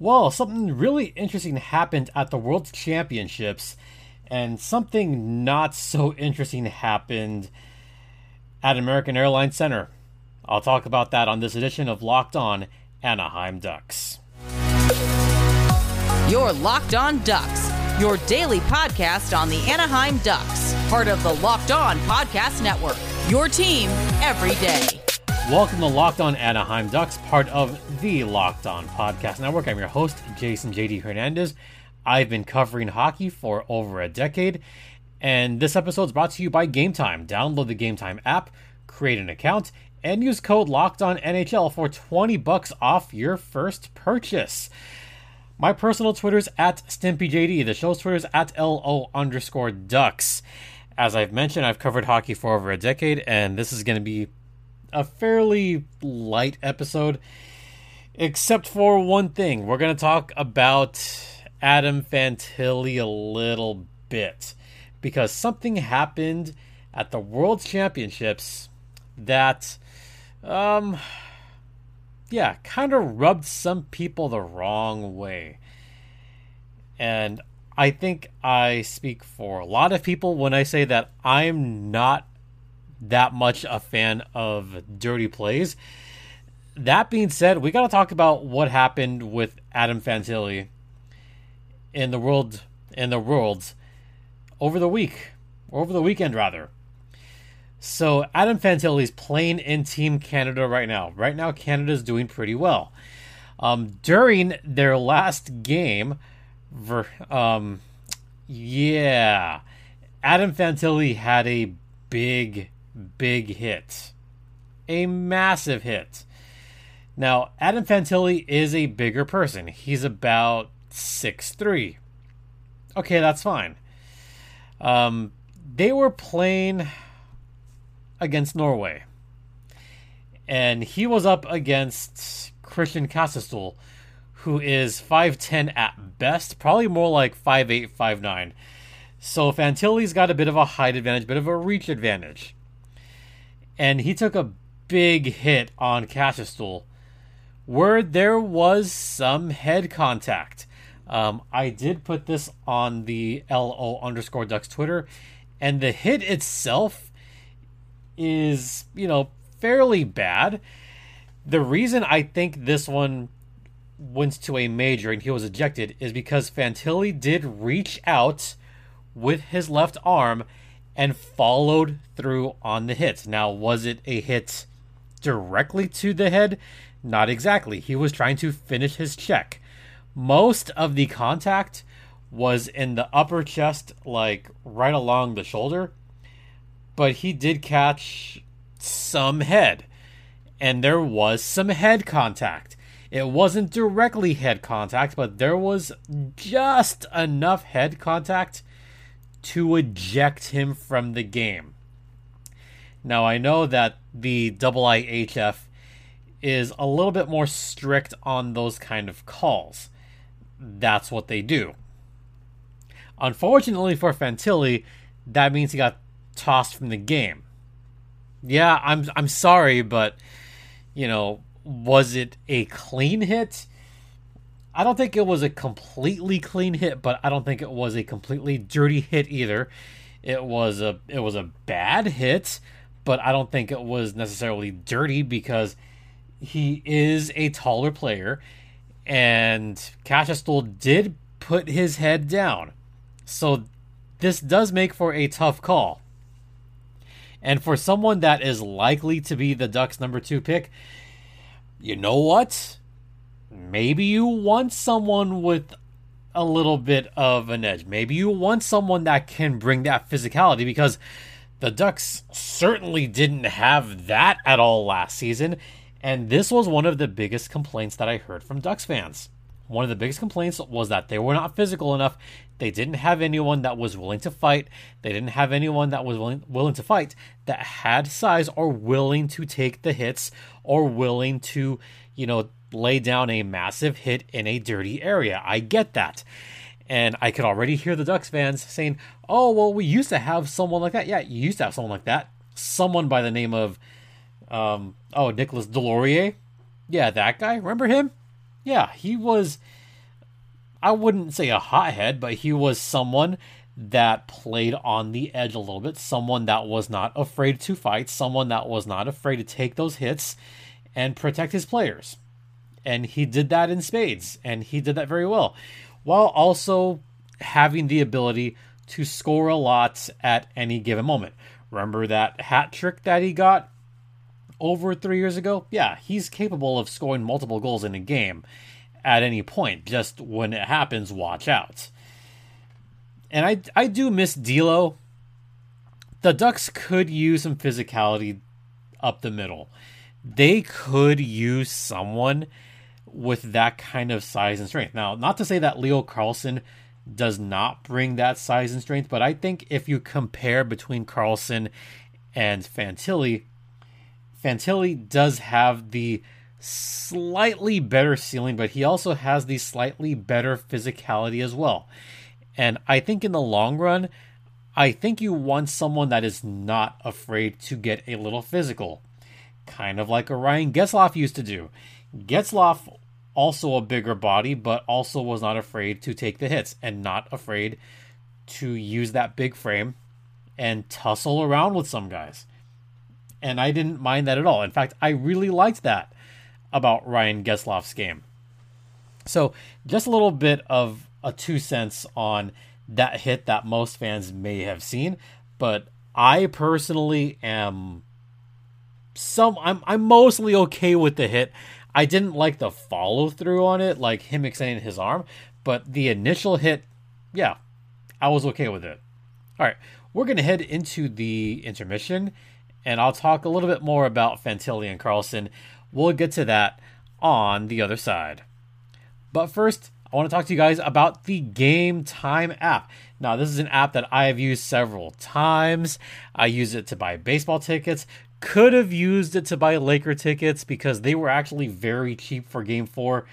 Well, something really interesting happened at the World Championships, and something not so interesting happened at American Airlines Center. I'll talk about that on this edition of Locked On Anaheim Ducks. Your Locked On Ducks, your daily podcast on the Anaheim Ducks, part of the Locked On Podcast Network. Your team every day. Welcome to Locked On Anaheim Ducks, part of the Locked On Podcast Network. I'm your host, Jason JD Hernandez. I've been covering hockey for over a decade, and this episode is brought to you by Gametime. Download the Gametime app, create an account, and use code Locked On NHL for 20 bucks off your first purchase. My personal Twitter's at StimpyJD. The show's Twitter's at LO underscore Ducks. As I've mentioned, I've covered hockey for over a decade, and this is going to be a fairly light episode, except for one thing. We're going to talk about Adam Fantilli a little bit because something happened at the World Championships that, um, yeah, kind of rubbed some people the wrong way. And I think I speak for a lot of people when I say that I'm not that much a fan of dirty plays. That being said, we got to talk about what happened with Adam Fantilli in the world in the worlds over the week, over the weekend rather. So Adam Fantilli's playing in Team Canada right now. Right now, Canada's doing pretty well. Um, during their last game, um, yeah, Adam Fantilli had a big big hit. A massive hit. Now, Adam Fantilli is a bigger person. He's about six three. Okay, that's fine. Um, they were playing against Norway. And he was up against Christian Kåsastul, who is 5'10 at best, probably more like 5'8, 5'9. So Fantilli's got a bit of a height advantage, bit of a reach advantage and he took a big hit on Kåsastul, where there was some head contact. Um, I did put this on the LO underscore Ducks Twitter, and the hit itself is, you know, fairly bad. The reason I think this one went to a major and he was ejected is because Fantilli did reach out with his left arm and followed through on the hit. Now, was it a hit directly to the head? Not exactly. He was trying to finish his check. Most of the contact was in the upper chest, like right along the shoulder, but he did catch some head, and there was some head contact. It wasn't directly head contact, but there was just enough head contact to eject him from the game. Now, I know that the IIHF is a little bit more strict on those kind of calls. That's what they do. Unfortunately for Fantilli, that means he got tossed from the game. Yeah, I'm I'm sorry, but you know, was it a clean hit? I don't think it was a completely clean hit, but I don't think it was a completely dirty hit either. It was a it was a bad hit, but I don't think it was necessarily dirty because he is a taller player and Kåsastul did put his head down. So this does make for a tough call. And for someone that is likely to be the Ducks number 2 pick, you know what? Maybe you want someone with a little bit of an edge. Maybe you want someone that can bring that physicality because the Ducks certainly didn't have that at all last season. And this was one of the biggest complaints that I heard from Ducks fans. One of the biggest complaints was that they were not physical enough. They didn't have anyone that was willing to fight. They didn't have anyone that was willing, willing to fight that had size or willing to take the hits or willing to, you know, lay down a massive hit in a dirty area. I get that. And I could already hear the Ducks fans saying, oh, well, we used to have someone like that. Yeah, you used to have someone like that. Someone by the name of, um, oh, Nicolas Deslauriers. Yeah, that guy. Remember him? Yeah, he was I wouldn't say a hothead, but he was someone that played on the edge a little bit, someone that was not afraid to fight, someone that was not afraid to take those hits and protect his players. And he did that in spades, and he did that very well, while also having the ability to score a lot at any given moment. Remember that hat trick that he got over three years ago? Yeah, he's capable of scoring multiple goals in a game at any point. Just when it happens, watch out. And I, I do miss D'Lo. The Ducks could use some physicality up the middle. They could use someone with that kind of size and strength. Now, not to say that Leo Carlsson does not bring that size and strength, but I think if you compare between Carlsson and Fantilli, Fantilli does have the slightly better ceiling, but he also has the slightly better physicality as well. And I think in the long run, I think you want someone that is not afraid to get a little physical, kind of like Ryan Getzlaf used to do. Getzlaf also a bigger body, but also was not afraid to take the hits and not afraid to use that big frame and tussle around with some guys. And I didn't mind that at all. In fact, I really liked that about Ryan Getzlaf's game. So, just a little bit of a two cents on that hit that most fans may have seen, but I personally am some I'm I'm mostly okay with the hit. I didn't like the follow through on it, like him extending his arm, but the initial hit, yeah, I was okay with it. All right, we're going to head into the intermission, and I'll talk a little bit more about Fantilli and Carlsson. We'll get to that on the other side. But first, I want to talk to you guys about the Gametime app. Now, this is an app that I have used several times. I use it to buy baseball tickets, could have used it to buy Laker tickets because they were actually very cheap for game four,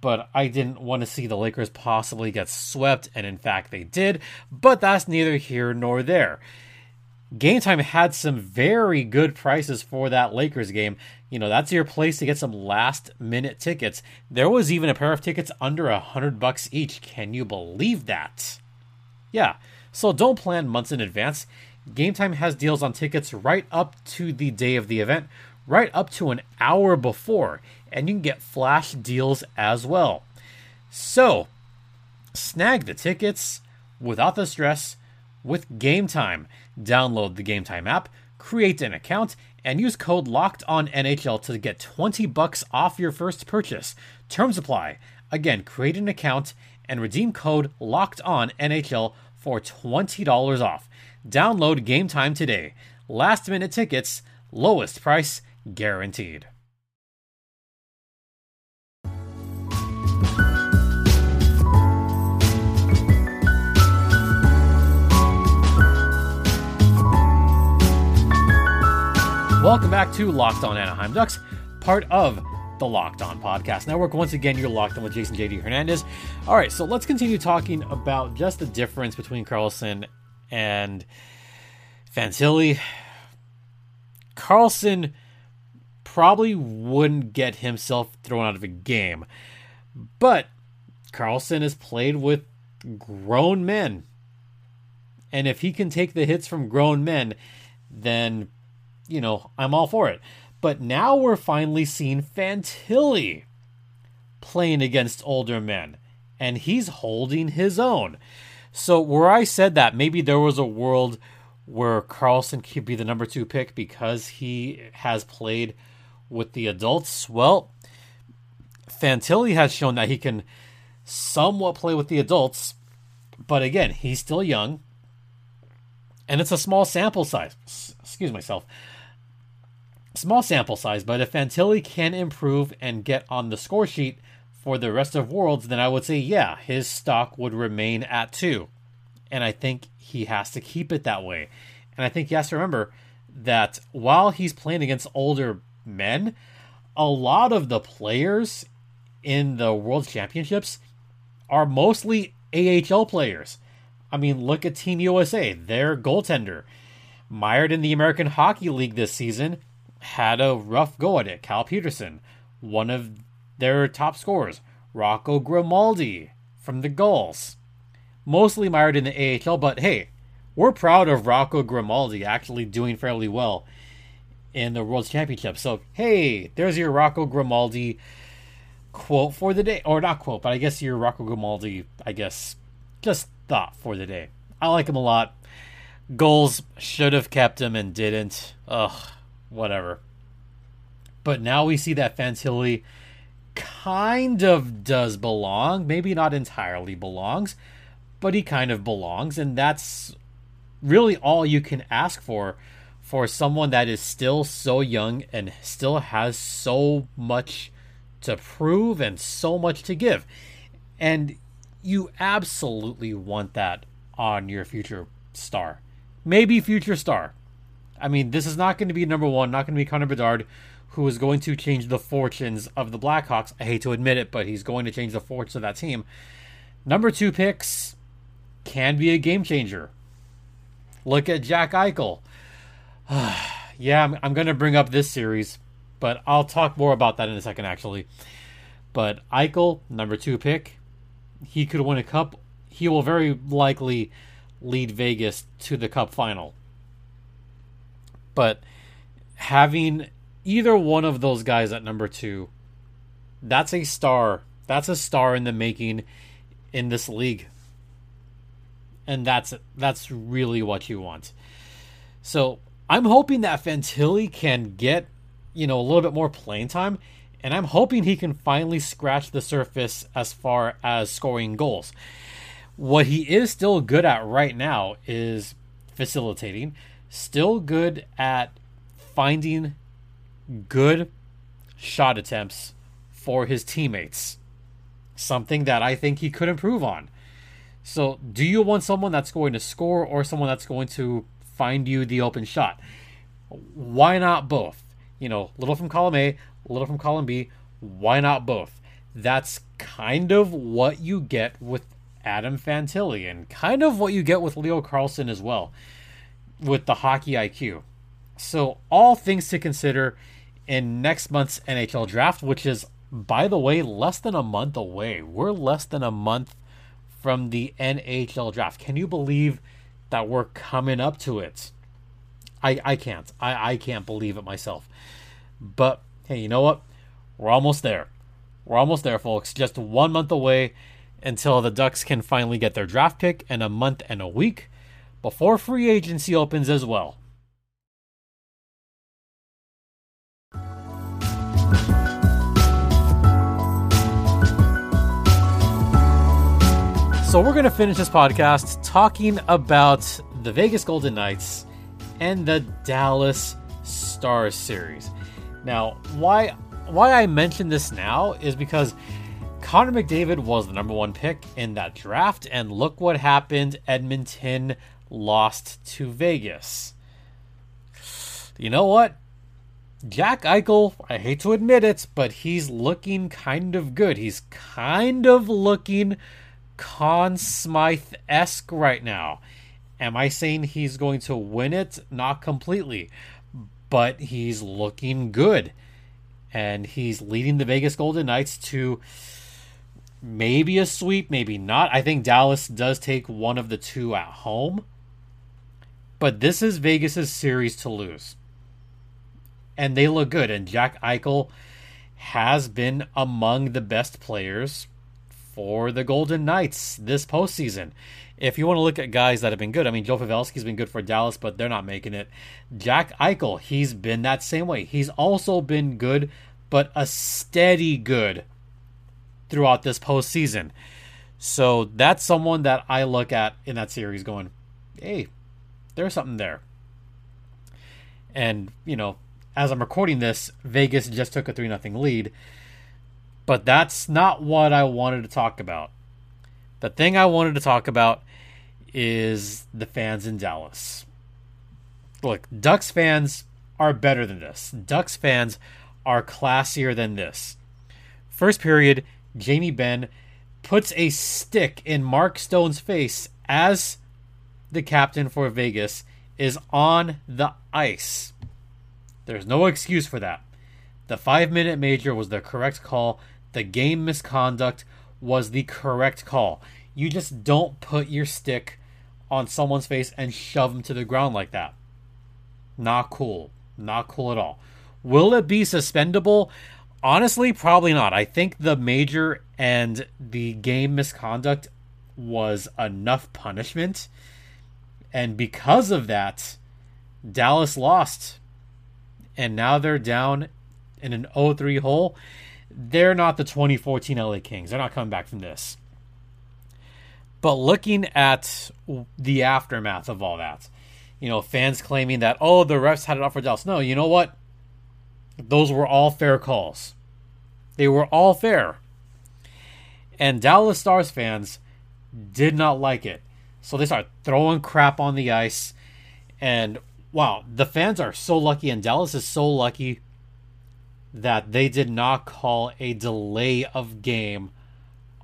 but I didn't want to see the Lakers possibly get swept, and in fact they did, but that's neither here nor there. Gametime had some very good prices for that Lakers game. You know, that's your place to get some last minute tickets. There was even a pair of tickets under a hundred bucks each. Can you believe that? Yeah. So don't plan months in advance. Gametime has deals on tickets right up to the day of the event, right up to an hour before, and you can get flash deals as well. So, snag the tickets without the stress with Gametime. Download the Gametime app, create an account, and use code Locked On NHL to get 20 bucks off your first purchase. Terms apply. Again, create an account and redeem code Locked On NHL for $20 off. Download Gametime today. Last minute tickets, lowest price guaranteed. Welcome back to Locked On Anaheim Ducks, part of the Locked On Podcast Network. Once again, you're locked on with Jason JD Hernandez. All right, so let's continue talking about just the difference between Carlsson and Fantilli. Carlsson probably wouldn't get himself thrown out of a game, but Carlsson has played with grown men. And if he can take the hits from grown men, then, you know, I'm all for it. But now we're finally seeing Fantilli playing against older men, and he's holding his own. So where I said that maybe there was a world where Carlsson could be the number two pick because he has played with the adults. Well, Fantilli has shown that he can somewhat play with the adults, but again, he's still young, and it's a small sample size. Excuse myself. Small sample size, but if Fantilli can improve and get on the score sheet, for the rest of Worlds, then I would say, yeah, his stock would remain at two. And I think he has to keep it that way. And I think he has to remember that while he's playing against older men, a lot of the players in the World Championships are mostly AHL players. I mean, look at Team USA, their goaltender, mired in the American Hockey League this season, had a rough go at it. Cal Petersen, one of their top scorers, Rocco Grimaldi from the Gulls. Mostly mired in the AHL, but hey, we're proud of Rocco Grimaldi actually doing fairly well in the World Championship. So, hey, there's your Rocco Grimaldi quote for the day. Or not quote, but I guess your Rocco Grimaldi, I guess, just thought for the day. I like him a lot. Goals should have kept him and didn't. Ugh, whatever. But now we see that Fantilli kind of does belong. Maybe not entirely belongs, but he kind of belongs. And that's really all you can ask for for someone that is still so young and still has so much to prove and so much to give. And you absolutely want that on your future star. Maybe future star. I mean, this is not going to be number one, not going to be Connor Bedard, who is going to change the fortunes of the Blackhawks. I hate to admit it, but he's going to change the fortunes of that team. Number two picks can be a game changer. Look at Jack Eichel. yeah, I'm, I'm going to bring up this series, but I'll talk more about that in a second, actually. But Eichel, number two pick, he could win a cup. He will very likely lead Vegas to the cup final. But having either one of those guys at number two, that's a star. That's a star in the making in this league. And that's that's really what you want. So I'm hoping that Fantilli can get, you know, a little bit more playing time, and I'm hoping he can finally scratch the surface as far as scoring goals. What he is still good at right now is facilitating, still good at finding good shot attempts for his teammates. Something that I think he could improve on. So, do you want someone that's going to score or someone that's going to find you the open shot? Why not both? You know, a little from column A, a little from column B. Why not both? That's kind of what you get with Adam Fantilli and kind of what you get with Leo Carlsson as well with the hockey IQ. So, all things to consider in next month's NHL draft, which is, by the way, less than a month away. We're less than a month from the NHL draft. Can you believe that we're coming up to it? I, I can't. I, I can't believe it myself. But hey, you know what? We're almost there. We're almost there, folks. Just one month away until the Ducks can finally get their draft pick, and a month and a week before free agency opens as well. So, we're going to finish this podcast talking about the Vegas Golden Knights and the Dallas Stars series. Now, why why I mention this now is because Connor McDavid was the number one pick in that draft, and look what happened. Edmonton lost to Vegas. You know what? Jack Eichel, I hate to admit it, but he's looking kind of good. He's kind of looking Conn Smythe esque right now. Am I saying he's going to win it? Not completely, but he's looking good. And he's leading the Vegas Golden Knights to maybe a sweep, maybe not. I think Dallas does take one of the two at home. But this is Vegas's series to lose. And they look good. And Jack Eichel has been among the best players for the Golden Knights this postseason. If you want to look at guys that have been good, I mean, Joe Pavelski's been good for Dallas, but they're not making it. Jack Eichel, he's been that same way. He's also been good, but a steady good throughout this postseason. So that's someone that I look at in that series going, hey, there's something there. And, you know, as I'm recording this, Vegas just took a 3 0 lead. But that's not what I wanted to talk about. The thing I wanted to talk about is the fans in Dallas. Look, Ducks fans are better than this. Ducks fans are classier than this. First period, Jamie Benn puts a stick in Mark Stone's face as the captain for Vegas is on the ice. There's no excuse for that. The five minute major was the correct call the game misconduct was the correct call. You just don't put your stick on someone's face and shove them to the ground like that. Not cool. Not cool at all. Will it be suspendable? Honestly, probably not. I think the major and the game misconduct was enough punishment. And because of that, Dallas lost. And now they're down in an 0 3 hole. They're not the 2014 LA Kings. They're not coming back from this. But looking at the aftermath of all that, you know, fans claiming that, oh, the refs had it off for Dallas. No, you know what? Those were all fair calls. They were all fair. And Dallas Stars fans did not like it. So they started throwing crap on the ice. And wow, the fans are so lucky, and Dallas is so lucky that they did not call a delay of game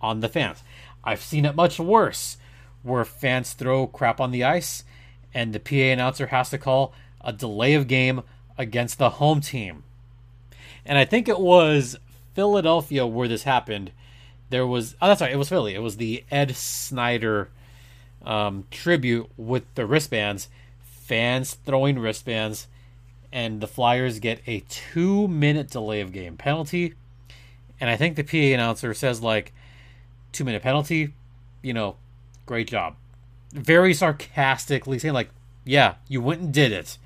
on the fans. I've seen it much worse where fans throw crap on the ice and the PA announcer has to call a delay of game against the home team. And I think it was Philadelphia where this happened. There was oh that's right, it was Philly. It was the Ed Snider um, tribute with the wristbands, fans throwing wristbands, and the Flyers get a two minute delay of game penalty. And I think the PA announcer says like two minute penalty, you know, great job. Very sarcastically saying, like, yeah, you went and did it.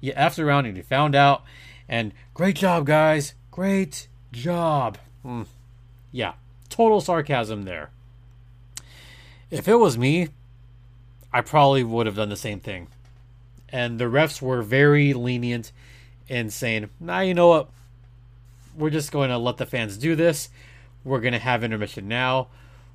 You effed around and you found out. And great job, guys. Great job. Mm. Yeah, total sarcasm there. If it was me, I probably would have done the same thing. And the refs were very lenient in saying, nah, you know what? We're just going to let the fans do this. We're going to have intermission now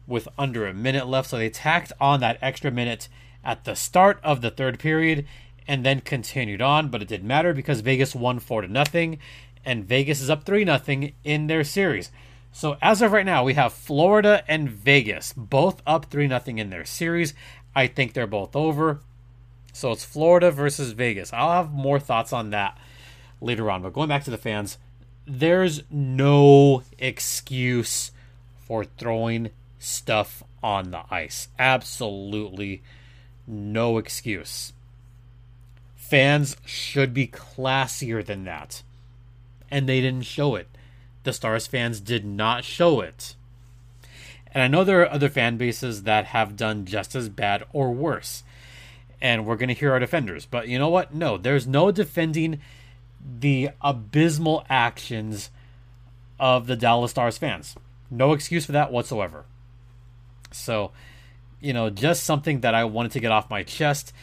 with under a minute left. So they tacked on that extra minute at the start of the third period and then continued on, but it didn't matter because Vegas won 4 to nothing and Vegas is up 3 nothing in their series. So as of right now, we have Florida and Vegas both up 3 nothing in their series. I think they're both over. So it's Florida versus Vegas. I'll have more thoughts on that later on, but going back to the fans, there's no excuse for throwing stuff on the ice. Absolutely no excuse. Fans should be classier than that. And they didn't show it. The Stars fans did not show it. And I know there are other fan bases that have done just as bad or worse. And we're going to hear our defenders. But you know what? No, there's no defending the abysmal actions of the Dallas Stars fans. No excuse for that whatsoever. So, you know, just something that I wanted to get off my chest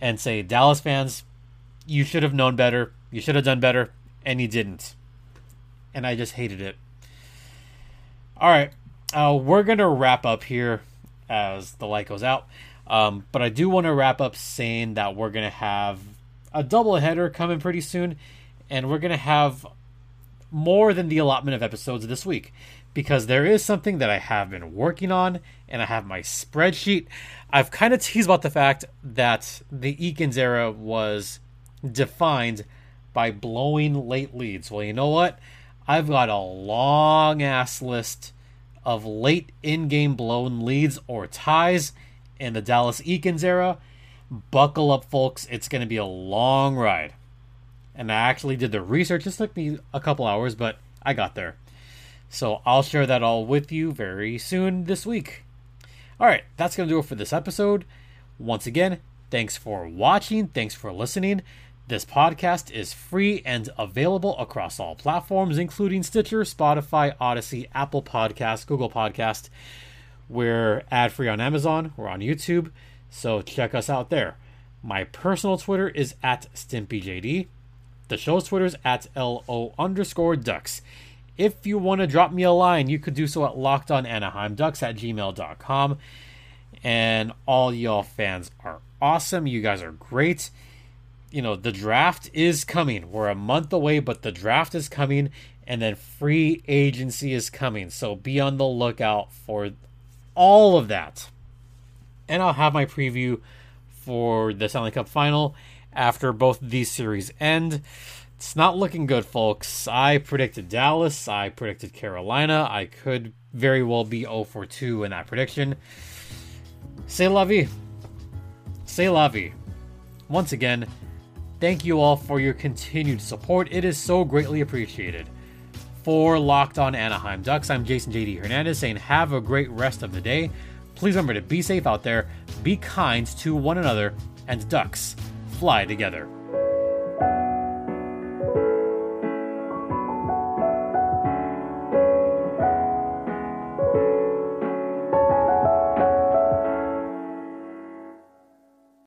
and say, Dallas fans, you should have known better. You should have done better, and you didn't. And I just hated it. All right, uh, we're gonna wrap up here as the light goes out. Um, but I do want to wrap up saying that we're gonna have a double header coming pretty soon, and we're gonna have more than the allotment of episodes this week because there is something that I have been working on and I have my spreadsheet. I've kind of teased about the fact that the Eakins era was defined by blowing late leads. Well, you know what? I've got a long ass list of late in game blown leads or ties in the Dallas Eakins era. Buckle up, folks. It's going to be a long ride. And I actually did the research. It took me a couple hours, but I got there. So I'll share that all with you very soon this week. All right, that's going to do it for this episode. Once again, thanks for watching. Thanks for listening. This podcast is free and available across all platforms, including Stitcher, Spotify, Audacy, Apple Podcast, Google Podcast. We're ad free on Amazon. We're on YouTube. So check us out there. My personal Twitter is at StimpyJD. The show's Twitter is at LO underscore ducks. If you want to drop me a line, you could do so at lockedonanaheimducks at gmail.com. And all y'all fans are awesome. You guys are great. You know, the draft is coming. We're a month away, but the draft is coming, and then free agency is coming. So be on the lookout for all of that. And I'll have my preview for the Stanley Cup final after both these series end. It's not looking good, folks. I predicted Dallas. I predicted Carolina. I could very well be 0 for 2 in that prediction. Say la vie. Say la vie. Once again, thank you all for your continued support. It is so greatly appreciated. For Locked On Anaheim Ducks, I'm Jason JD Hernandez saying have a great rest of the day. Please remember to be safe out there, be kind to one another, and Ducks fly together.